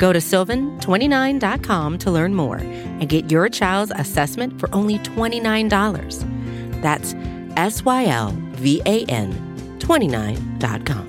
Go to sylvan29.com to learn more and get your child's assessment for only $29. That's S Y L V A N 29.com.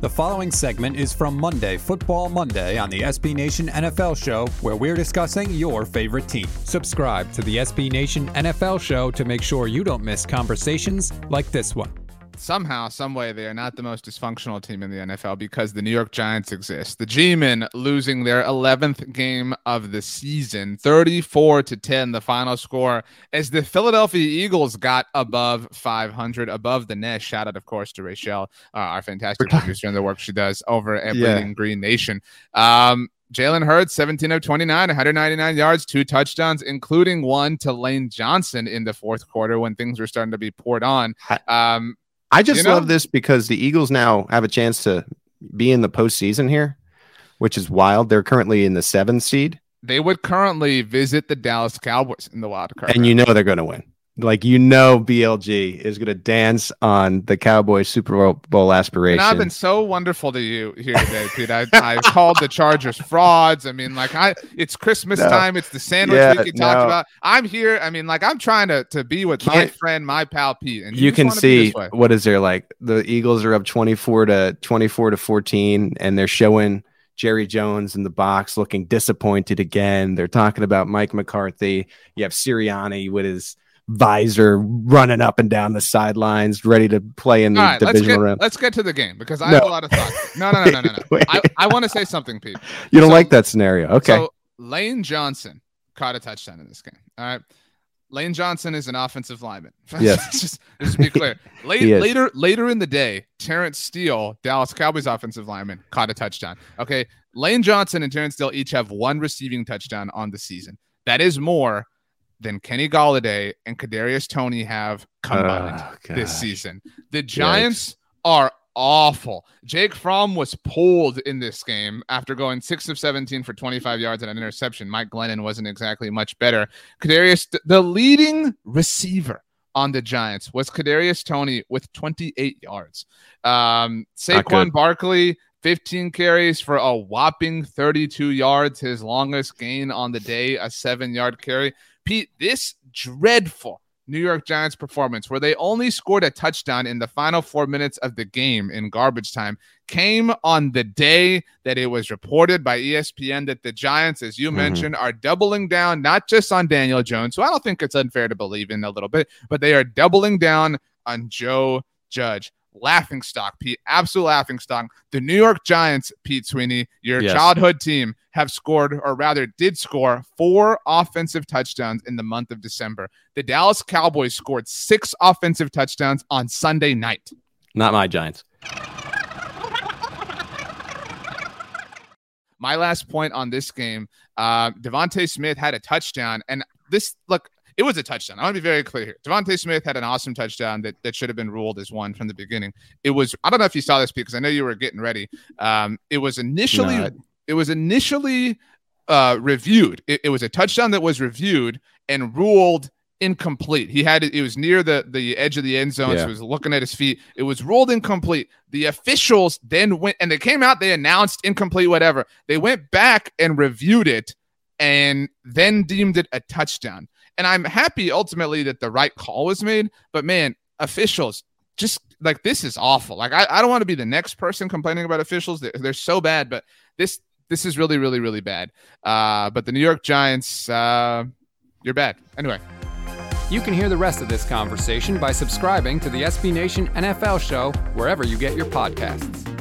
The following segment is from Monday, Football Monday, on the SB Nation NFL Show, where we're discussing your favorite team. Subscribe to the SB Nation NFL Show to make sure you don't miss conversations like this one somehow, some way, they are not the most dysfunctional team in the NFL because the New York Giants exist. The G-men losing their 11th game of the season, 34 to 10, the final score, as the Philadelphia Eagles got above 500, above the nest. Shout out, of course, to Rachel, uh, our fantastic producer, and the work she does over at yeah. Bleeding Green Nation. Um, Jalen Hurts, 17 of 29, 199 yards, two touchdowns, including one to Lane Johnson in the fourth quarter when things were starting to be poured on. Um, I just you know? love this because the Eagles now have a chance to be in the postseason here, which is wild. They're currently in the seventh seed. They would currently visit the Dallas Cowboys in the wild card. And you know they're going to win. Like you know, BLG is going to dance on the Cowboys Super Bowl aspiration. And I've been so wonderful to you here today, Pete. I, I called the Chargers frauds. I mean, like I, it's Christmas no. time. It's the sandwich yeah, week you no. talked about. I'm here. I mean, like I'm trying to to be with Can't, my friend, my pal Pete. And you, you can see what is there like. The Eagles are up 24 to 24 to 14, and they're showing. Jerry Jones in the box looking disappointed again. They're talking about Mike McCarthy. You have Sirianni with his visor running up and down the sidelines, ready to play in the right, divisional let's get, round. Let's get to the game because I no. have a lot of thoughts. No, no, no, no, no, no. I, I want to say something, Pete. You don't so, like that scenario. Okay. So Lane Johnson caught a touchdown in this game. All right. Lane Johnson is an offensive lineman. Yes. just, just to be clear. Late, later, later in the day, Terence Steele, Dallas Cowboys offensive lineman, caught a touchdown. Okay. Lane Johnson and Terence Steele each have one receiving touchdown on the season. That is more than Kenny Golladay and Kadarius Toney have combined oh, this season. The Giants Yikes. are awful. Jake Fromm was pulled in this game after going six of 17 for 25 yards and an interception. Mike Glennon wasn't exactly much better. Kadarius, the leading receiver on the Giants was Kadarius Toney with 28 yards. Um, Saquon Barkley 15 carries for a whopping 32 yards, his longest gain on the day, a seven yard carry. Pete, this dreadful New York Giants performance, where they only scored a touchdown in the final four minutes of the game in garbage time, came on the day that it was reported by ESPN that the Giants, as you mm-hmm. mentioned, are doubling down not just on Daniel Jones, who I don't think it's unfair to believe in a little bit, but they are doubling down on Joe Judge laughing stock, Pete, absolute laughing stock. The New York Giants, Pete Sweeney, your yes. childhood team, have scored, or rather did score, four offensive touchdowns in the month of December. The Dallas Cowboys scored six offensive touchdowns on Sunday night. Not my Giants. My last point on this game, uh, DeVonta Smith had a touchdown, and this look it was a touchdown. I want to be very clear here. DeVonta Smith had an awesome touchdown that, that should have been ruled as one from the beginning. It was I don't know if you saw this because I know you were getting ready. Um, it was initially no, I... it was initially uh, reviewed. It, it was a touchdown that was reviewed and ruled incomplete. He had it, it was near the the edge of the end zone. Yeah. So he was looking at his feet. It was ruled incomplete. The officials then went and they came out, they announced incomplete, whatever. They went back and reviewed it and then deemed it a touchdown. And I'm happy ultimately that the right call was made. But man, officials just like this is awful. Like I, I don't want to be the next person complaining about officials. They're, they're so bad, but this this is really, really, really bad. Uh, but the New York Giants, uh, you're bad. Anyway. You can hear the rest of this conversation by subscribing to the SB Nation NFL show wherever you get your podcasts.